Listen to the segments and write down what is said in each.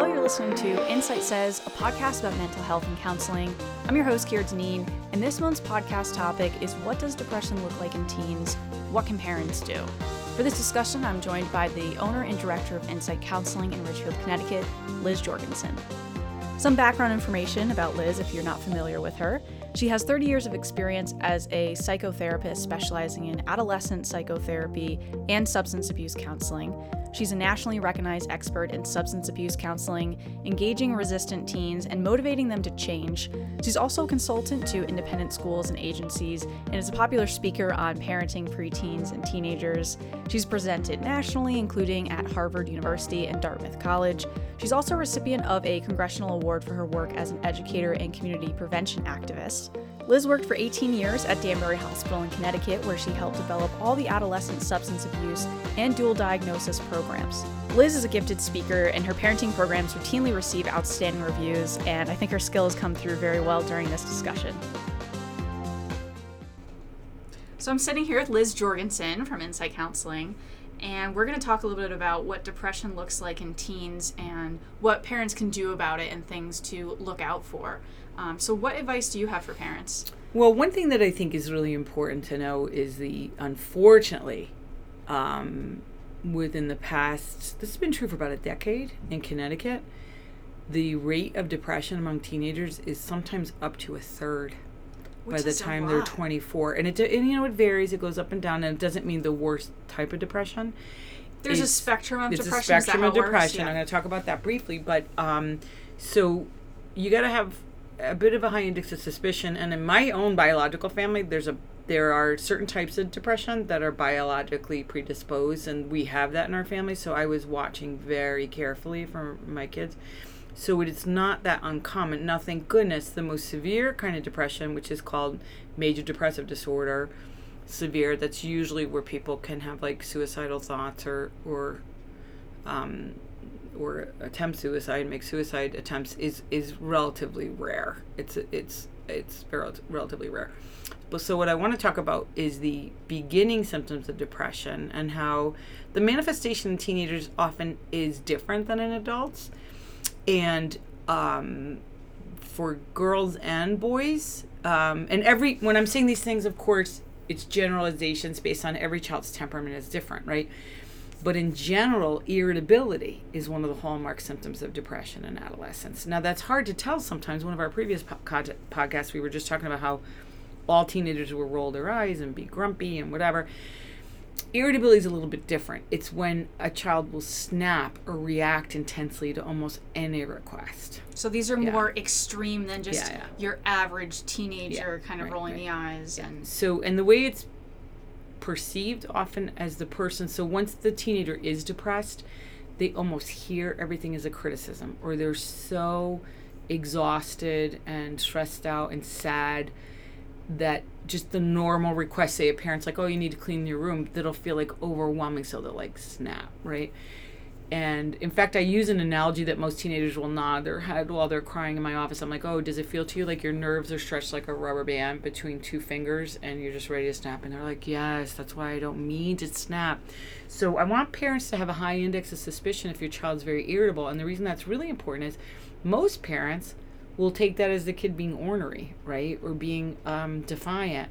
Hello, you're listening to Insight Says, a podcast about mental health and counseling. I'm your host, Kira Deneen, and this month's podcast topic is what does depression look like in teens? What can parents do? For this discussion, I'm joined by the owner and director of Insight Counseling in Ridgefield, Connecticut, Liz Jorgensen. Some background information about Liz if you're not familiar with her. She has 30 years of experience as a psychotherapist specializing in adolescent psychotherapy and substance abuse counseling. She's a nationally recognized expert in substance abuse counseling, engaging resistant teens and motivating them to change. She's also a consultant to independent schools and agencies and is a popular speaker on parenting preteens and teenagers. She's presented nationally, including at Harvard University and Dartmouth College. She's also a recipient of a congressional award for her work as an educator and community prevention activist. Liz worked for 18 years at Danbury Hospital in Connecticut, where she helped develop all the adolescent substance abuse and dual diagnosis programs. Liz is a gifted speaker, and her parenting programs routinely receive outstanding reviews, and I think her skills come through very well during this discussion. So I'm sitting here with Liz Jorgensen from Insight Counseling, and we're going to talk a little bit about what depression looks like in teens and what parents can do about it and things to look out for. Um, so, what advice do you have for parents? Well, one thing that I think is really important to know is the unfortunately, um, within the past, this has been true for about a decade in Connecticut, the rate of depression among teenagers is sometimes up to a third Which by the time they're 24. And it, and you know, it varies, it goes up and down, and it doesn't mean the worst type of depression. There's a spectrum of it's depression. a spectrum of depression. Yeah. I'm going to talk about that briefly, but um, so you got to have a bit of a high index of suspicion. And in my own biological family, there's a there are certain types of depression that are biologically predisposed, and we have that in our family. So I was watching very carefully for my kids. So it is not that uncommon. Now, thank goodness, the most severe kind of depression, which is called major depressive disorder, severe. That's usually where people can have like suicidal thoughts or or um, or attempt suicide, make suicide attempts is is relatively rare. It's it's it's rel- relatively rare. But so what I want to talk about is the beginning symptoms of depression and how the manifestation in teenagers often is different than in adults, and um, for girls and boys. Um, and every when I'm saying these things, of course, it's generalizations based on every child's temperament is different, right? But in general, irritability is one of the hallmark symptoms of depression in adolescence. Now, that's hard to tell sometimes. One of our previous po- podcasts, we were just talking about how all teenagers will roll their eyes and be grumpy and whatever. Irritability is a little bit different. It's when a child will snap or react intensely to almost any request. So these are Yeah. more extreme than just Yeah, yeah. your average teenager kind of right, rolling right. the eyes and So, and the way it's perceived often as the person, so once the teenager is depressed, they almost hear everything as a criticism, or they're so exhausted and stressed out and sad that just the normal request, say a parent's like, oh, you need to clean your room, that'll feel like overwhelming, so they'll like snap, right? And in fact, I use an analogy that most teenagers will nod their head while they're crying in my office. I'm like, oh, does it feel to you like your nerves are stretched like a rubber band between two fingers and you're just ready to snap? And they're like, yes, that's why I don't mean to snap. So I want parents to have a high index of suspicion if your child's very irritable. And the reason that's really important is most parents will take that as the kid being ornery, right? Or being um, defiant.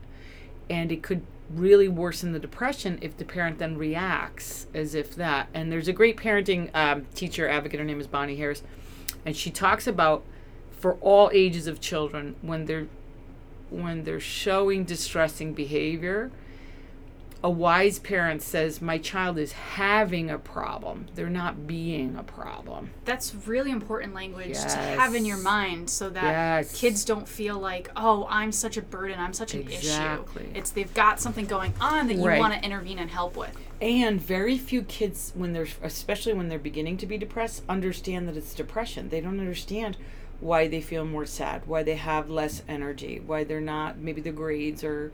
And it could really worsen the depression if the parent then reacts as if that. And there's a great parenting um, teacher advocate. Her name is Bonnie Harris, and she talks about for all ages of children when they're when they're showing distressing behavior. A wise parent says, "My child is having a problem. They're not being a problem." that's really important language to have in your mind so that Yes. kids don't feel like oh i'm such a burden i'm such an Exactly. issue it's they've got something going on that you Right. want to intervene and help with And very few kids, when they're, especially when they're beginning to be depressed, understand that it's depression. They don't understand why they feel more sad, why they have less energy, why they're not, maybe the grades are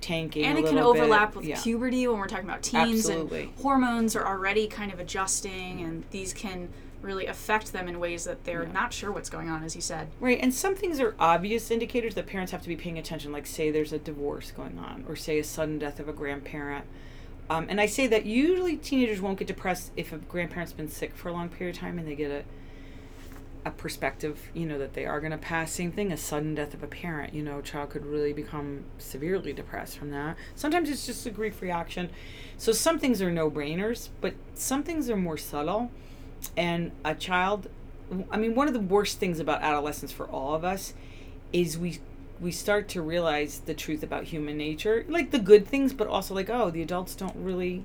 tanking. and it can little bit. overlap with Yeah. puberty when we're talking about teens Absolutely. and hormones are already kind of adjusting and these can really affect them in ways that they're not sure what's going on as you said Right, and some things are obvious indicators that parents have to be paying attention, like say there's a divorce going on, or say a sudden death of a grandparent. Um, and I say that usually teenagers won't get depressed if a grandparent's been sick for a long period of time and they get a a perspective, you know, that they are going to pass. Same thing, a sudden death of a parent. You know, a child could really become severely depressed from that. Sometimes it's just a grief reaction. So some things are no brainers, but some things are more subtle. And a child, I mean, one of the worst things about adolescence for all of us is we we start to realize the truth about human nature, like the good things, but also like, oh, the adults don't really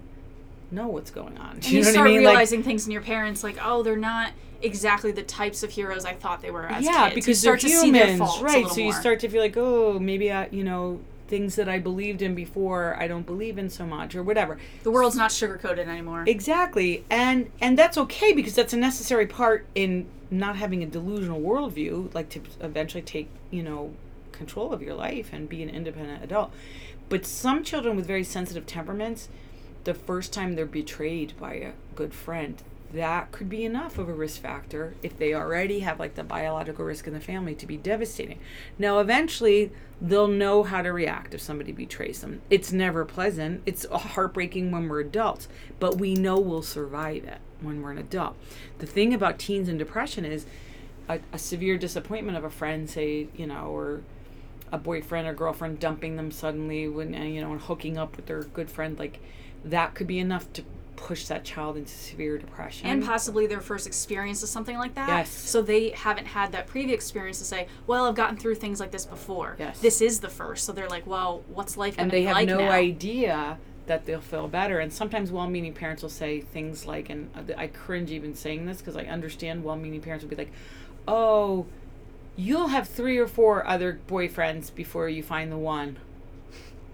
know what's going on. Do you, you know start I mean? realizing like, things in your parents, like, oh, they're not exactly the types of heroes I thought they were as yeah, kids. because you start to humans, see their faults right? so you start to feel like, oh, maybe I, you know, things that I believed in before I don't believe in so much or whatever. The world's not sugarcoated anymore. Exactly, and and that's okay because that's a necessary part in not having a delusional worldview, like to eventually take you know control of your life and be an independent adult. But some children with very sensitive temperaments, the first time they're betrayed by a good friend, that could be enough of a risk factor if they already have like the biological risk in the family to be devastating. Now, eventually, they'll know how to react if somebody betrays them. It's never pleasant, it's heartbreaking when we're adults, but we know we'll survive it when we're an adult. The thing about teens and depression is a, a severe disappointment of a friend, say, you know, or a boyfriend or girlfriend dumping them suddenly when you know and hooking up with their good friend like that could be enough to push that child into severe depression. And possibly their first experience of something like that. Yes. So they haven't had that previous experience to say well i've gotten through things like this before. Yes. This is the first. So they're like well what's life and they have like no now? idea that they'll feel better. And sometimes well-meaning parents will say things like and i cringe even saying this because i understand well-meaning parents will be like oh you'll have three or four other boyfriends before you find the one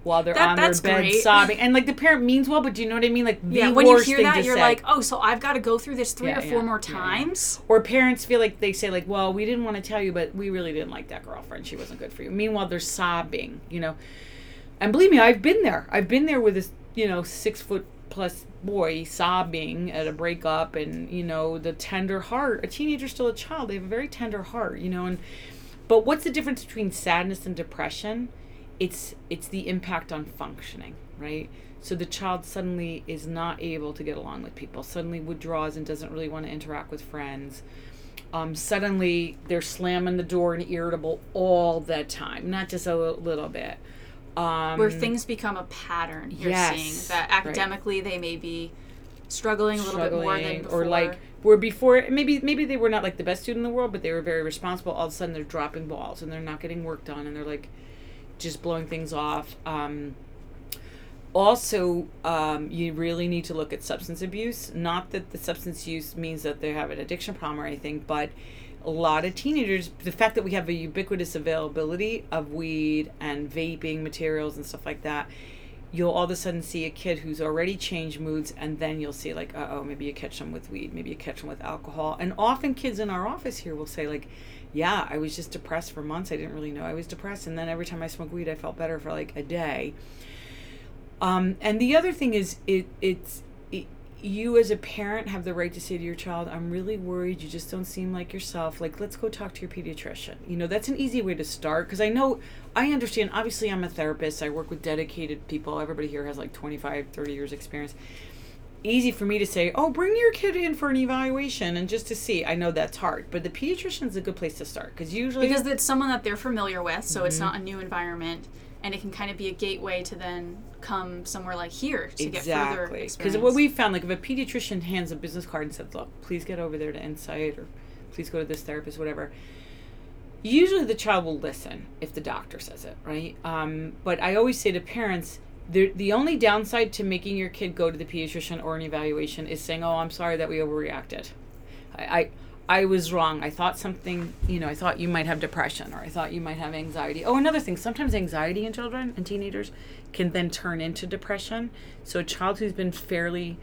while they're that, on their bed great. sobbing. And like the parent means well, but do you know what I mean? Like the yeah, when you hear that, you're say. like, oh, so I've got to go through this three yeah, or four yeah, more times. Yeah, or parents feel like they say like, well, we didn't want to tell you, but we really didn't like that girlfriend. She wasn't good for you. Meanwhile, they're sobbing, you know. And believe me, I've been there. I've been there with this, you know, six foot plus boy sobbing at a breakup, and you know the tender heart. A teenager's still a child. They have a very tender heart, you know, and but what's the difference between sadness and depression? It's it's the impact on functioning, right? So the child suddenly is not able to get along with people, suddenly withdraws and doesn't really want to interact with friends. Um, suddenly they're slamming the door and irritable all the time, not just a little bit. Um, Where things become a pattern, you're yes, seeing that academically right. they may be struggling a little struggling, bit more than before. Or like where before maybe maybe they were not like the best student in the world, but they were very responsible. All of a sudden they're dropping balls and they're not getting work done and they're like just blowing things off. Um, also, um, you really need to look at substance abuse. Not that the substance use means that they have an addiction problem or anything, but a lot of teenagers, the fact that we have a ubiquitous availability of weed and vaping materials and stuff like that, you'll all of a sudden see a kid who's already changed moods and then you'll see like oh maybe you catch them with weed maybe you catch them with alcohol and often kids in our office here will say like yeah i was just depressed for months. I didn't really know i was depressed. And then every time i smoked weed i felt better for like a day. Um, and the other thing is it it's you as a parent have the right to say to your child i'm really worried. You just don't seem like yourself. Like let's go talk to your pediatrician. You know that's an easy way to start. Because i know i understand obviously i'm a therapist. I work with dedicated people. Everybody here has like 25 30 years experience easy for me to say oh bring your kid in for an evaluation and just to see i know that's hard but the pediatrician is a good place to start because usually because it's someone that they're familiar with so mm-hmm. it's not a new environment and it can kind of be a gateway to then come somewhere like here to exactly. get further experience. Because what we found, like if a pediatrician hands a business card and says, "Look, please get over there to Insight, or please go to this therapist, whatever," usually the child will listen if the doctor says it, right? Um, but I always say to parents. The, the only downside to making your kid go to the pediatrician or an evaluation is saying, "Oh, I'm sorry that we overreacted." I, I I was wrong. I thought something, you know, I thought you might have depression or I thought you might have anxiety. Oh, another thing, sometimes anxiety in children and teenagers can then turn into depression. So a child who's been fairly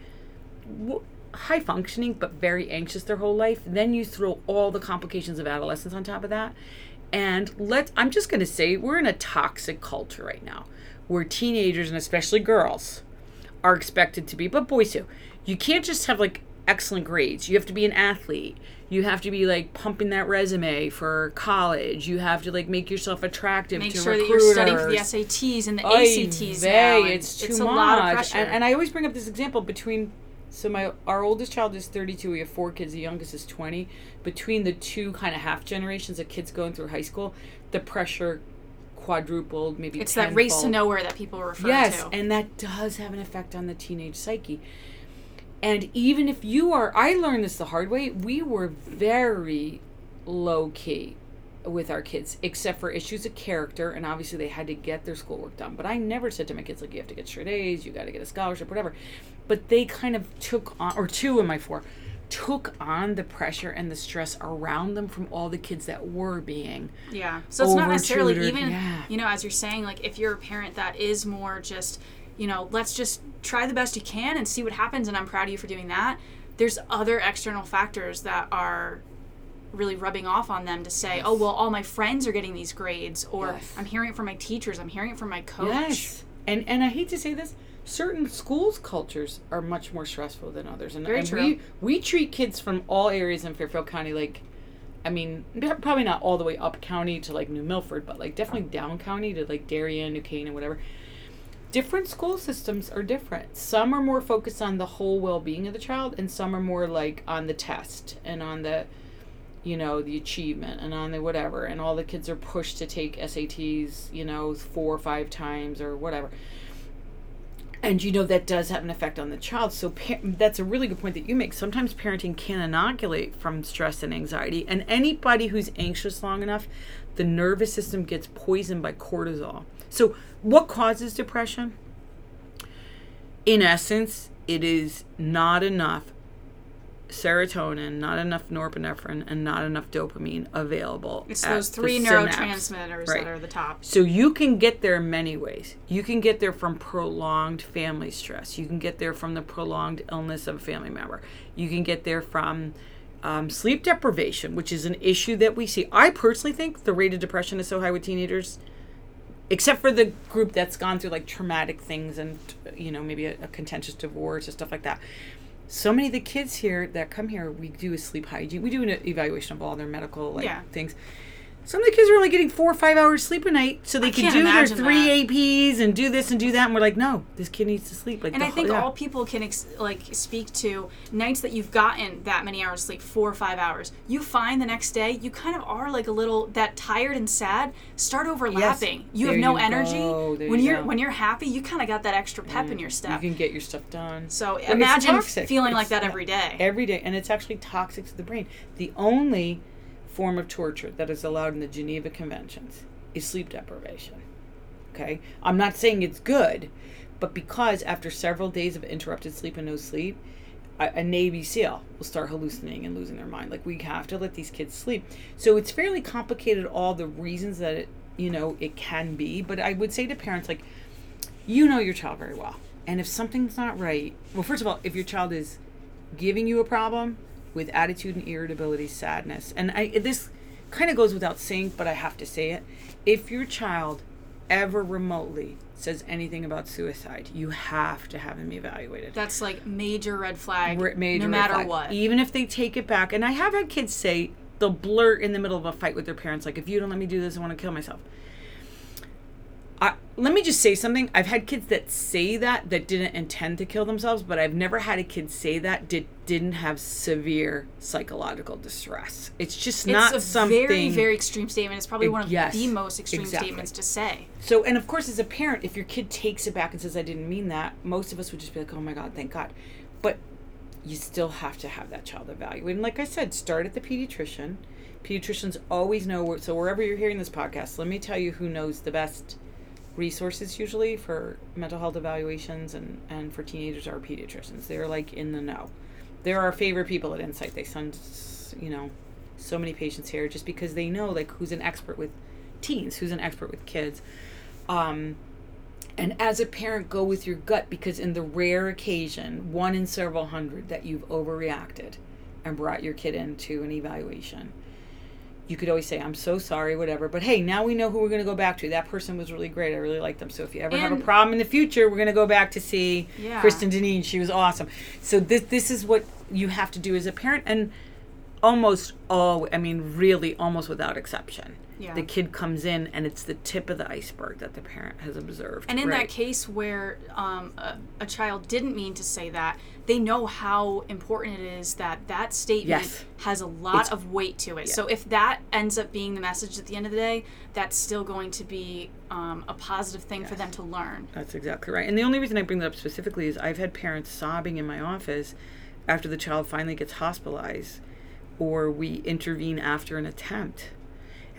w- high functioning but very anxious their whole life, then you throw all the complications of adolescence on top of that. And let's. I'm just going to say we're in a toxic culture right now where teenagers and especially girls are expected to be, but boys too. You can't just have like excellent grades. You have to be an athlete you have to be like pumping that resume for college. You have to like make yourself attractive make to sure recruiters. that you're studying for the SATs and the Oy ACTs vey, now. It's too it's much. And, and, I always bring up this example between So my our oldest child is 32. We have four kids. The youngest is 20. Between the two kind of half generations of kids going through high school, the pressure quadrupled, maybe It's that race to nowhere that people refer Yes, to. and that does have an effect on the teenage psyche. And even if you are, I learned this the hard way. We were very low key with our kids, except for issues of character, and obviously they had to get their schoolwork done. But I never said to my kids like, "You have to get straight A's, you got to get a scholarship, whatever." But they kind of took on, or two of my four, took on the pressure and the stress around them from all the kids that were being Yeah. So it's not necessarily even, yeah. you know, as you're saying, like if you're a parent that is more just, you know, let's just try the best you can and see what happens. And I'm proud of you for doing that. There's other external factors that are really rubbing off on them to say, oh, well, all my friends are getting these grades, or Yes. I'm hearing it from my teachers, I'm hearing it from my coach. Yes. And and I hate to say this, certain schools cultures are much more stressful than others. And, Very and true. we we treat kids from all areas in Fairfield County like I mean, probably not all the way up county to like New Milford, but like definitely down county to like Darien, New Canaan, whatever. Different school systems are different. Some are more focused on the whole well-being of the child, and some are more like on the test and on the, you know, the achievement and on the whatever. And all the kids are pushed to take SATs, you know, four or five times or whatever. And you know that does have an effect on the child. So that's a really good point that you make. Sometimes parenting can inoculate from stress and anxiety and anybody who's anxious long enough the nervous system gets poisoned by cortisol. So what causes depression? In essence it is not enough serotonin not enough norepinephrine and not enough dopamine available It's those three neurotransmitters Right. that are the top. So you can get there many ways. You can get there from prolonged family stress. You can get there from the prolonged illness of a family member. You can get there from um, sleep deprivation, which is an issue that we see. I personally think the rate of depression is so high with teenagers, except for the group that's gone through like traumatic things and you know maybe a, a contentious divorce or stuff like that. So many of the kids here that come here, we do a sleep hygiene. We do an evaluation of all their medical like Yeah. things. Some of the kids are only getting four or five hours sleep a night, so they I can do their three that. APs and do this and do that. And we're like, no, this kid needs to sleep. Like, And I whole- think yeah. all people can ex- like speak to nights that you've gotten that many hours sleep, four or five hours. You find the next day you kind of are like a little that tired and sad. Start overlapping. You have no you energy go, there when you you're go. when you're happy. You kind of got that extra pep in your step You can get your stuff done. so it's imagine feeling like that every day. every day and it's actually toxic to the brain the only form of torture that is allowed in the geneva conventions is sleep deprivation okay? I'm not saying it's good but because after several days of interrupted sleep and no sleep a, navy seal will start hallucinating and losing their mind. Like we have to let these kids sleep. So it's fairly complicated all the reasons that it you know it can be but i would say to parents like you know your child very well. And if something's not right well first of all if your child is giving you a problem with attitude and irritability, sadness. And I this kind of goes without saying, but I have to say it. If your child ever remotely says anything about suicide, you have to have them evaluated. That's like major red flag. Re- major no matter flag. what. Even if they take it back, and I have had kids say they'll blurt in the middle of a fight with their parents, like, "If you don't let me do this, I want to kill myself." I, let me just say something. I've had kids that say that that didn't intend to kill themselves, but I've never had a kid say that did didn't have severe psychological distress. It's just not it's a something very very extreme statement. It's probably one of Yes, the most extreme exactly. statements to say. So, and of course, as a parent, if your kid takes it back and says, I didn't mean that, most of us would just be like, oh my God, thank God. But you still have to have that child evaluated. And like I said, start at the pediatrician. Pediatricians always know, so wherever you're hearing this podcast, let me tell you who knows the best resources usually for mental health evaluations and, and for teenagers are pediatricians. They're like in the know. They're our favorite people at Insight. They send, you know, so many patients here just because they know like who's an expert with teens, who's an expert with kids. Um, and as a parent, go with your gut because in the rare occasion, one in several hundred, that you've overreacted and brought your kid into an evaluation, you could always say, I'm so sorry, whatever. But hey, now we know who we're going to go back to. That person was really great. I really liked them. So if you ever have a problem in the future, we're going to go back to see Yeah. Kristen Deneen. She was awesome. So this, this is what you have to do as a parent. And almost all, I mean, really almost without exception. Yeah. the kid comes in and it's the tip of the iceberg that the parent has observed. And in right? that case where um, a, a child didn't mean to say that, they know how important it is that that statement Yes. has a lot It's- of weight to it. yeah. So if that ends up being the message at the end of the day, that's still going to be um, a positive thing for them to learn. That's exactly right. And the only reason I bring that up specifically is I've had parents sobbing in my office after the child finally gets hospitalized or we intervene after an attempt.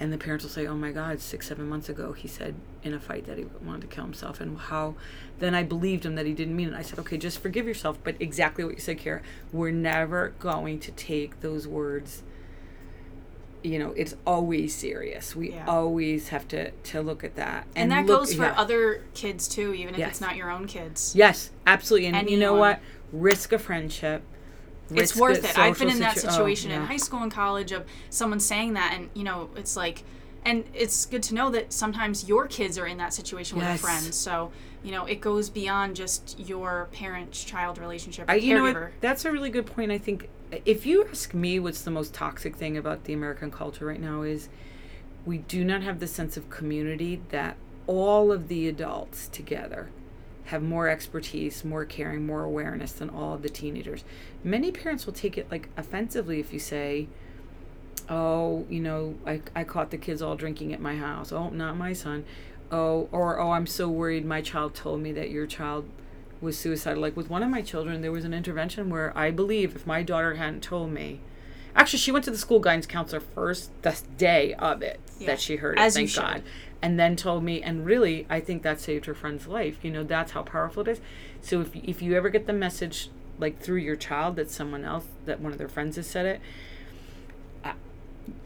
And the parents will say, Oh my God, six, seven months ago, he said in a fight that he wanted to kill himself. And how then I believed him that he didn't mean it. I said, Okay, just forgive yourself. But exactly what you said, Kara, we're never going to take those words you know it's always serious we Yeah. always have to to look at that And, that look- goes for yeah. other kids too, even if Yes. it's not your own kids. Yes, absolutely. And you know what? Risk a friendship. It's worth it. I've been in that situ- oh, situation in high school and college of someone saying that, and you know, it's like, and it's good to know that sometimes your kids are in that situation with Yes. a friend. So you know, it goes beyond just your parent-child relationship or I, you know what? That's a really good point. I think if you ask me what's the most toxic thing about the American culture right now is we do not have the sense of community that all of the adults together have more expertise, more caring, more awareness than all of the teenagers. Many parents will take it like offensively if you say, oh, you know, I, I caught the kids all drinking at my house. Oh, not my son. Oh, or oh, I'm so worried. My child told me that your child was suicidal. Like with one of my children, there was an intervention where I believe if my daughter hadn't told me, actually, she went to the school guidance counselor first the day of it Yeah, that she heard it. as thank should. And then told me, and really, I think that saved her friend's life. You know, that's how powerful it is. So if if you ever get the message like through your child that someone else, that one of their friends has said it,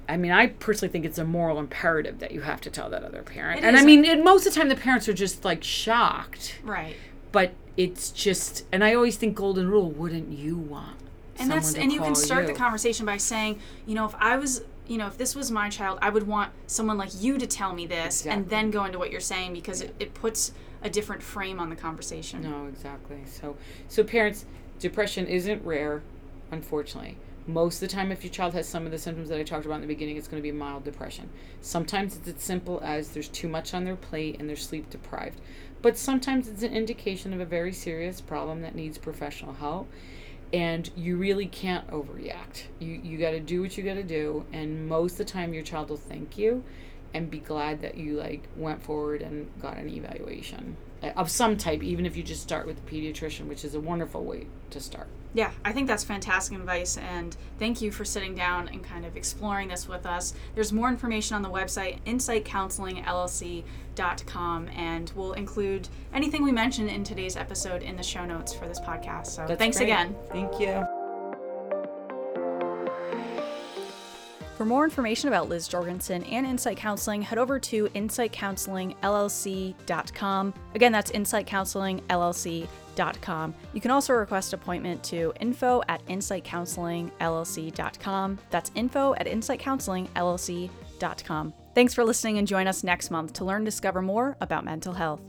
I mean, I personally think it's a moral imperative that you have to tell that other parent. It and is. I mean, most of the time the parents are just like shocked, right. but it's just, and I always think golden rule, wouldn't you want? and that's and you can start the conversation by saying you know if i was you know if this was my child i would want someone like you to tell me this and then go into what you're saying because it, it puts a different frame on the conversation No, exactly. So, so parents, depression isn't rare, unfortunately. Most of the time, if your child has some of the symptoms that I talked about in the beginning, it's going to be mild depression. Sometimes it's as simple as there's too much on their plate and they're sleep deprived. But sometimes it's an indication of a very serious problem that needs professional help. And you really can't overreact. You you got to do what you got to do, and most of the time your child will thank you, and be glad that you like went forward and got an evaluation uh, of some type, even if you just start with the pediatrician, which is a wonderful way to start. Yeah, I think that's fantastic advice, and thank you for sitting down and kind of exploring this with us. There's more information on the website, insightcounselingllc.com, and we'll include anything we mentioned in today's episode in the show notes for this podcast. So That's thanks great. again. Thank you. For more information about Liz Jorgensen and Insight Counseling, head over to insightcounselingllc.com. Again, that's insightcounselingllc.com. You can also request appointment to info at insightcounselingllc.com. That's info at insightcounselingllc.com. Thanks for listening and join us next month to learn discover more about mental health.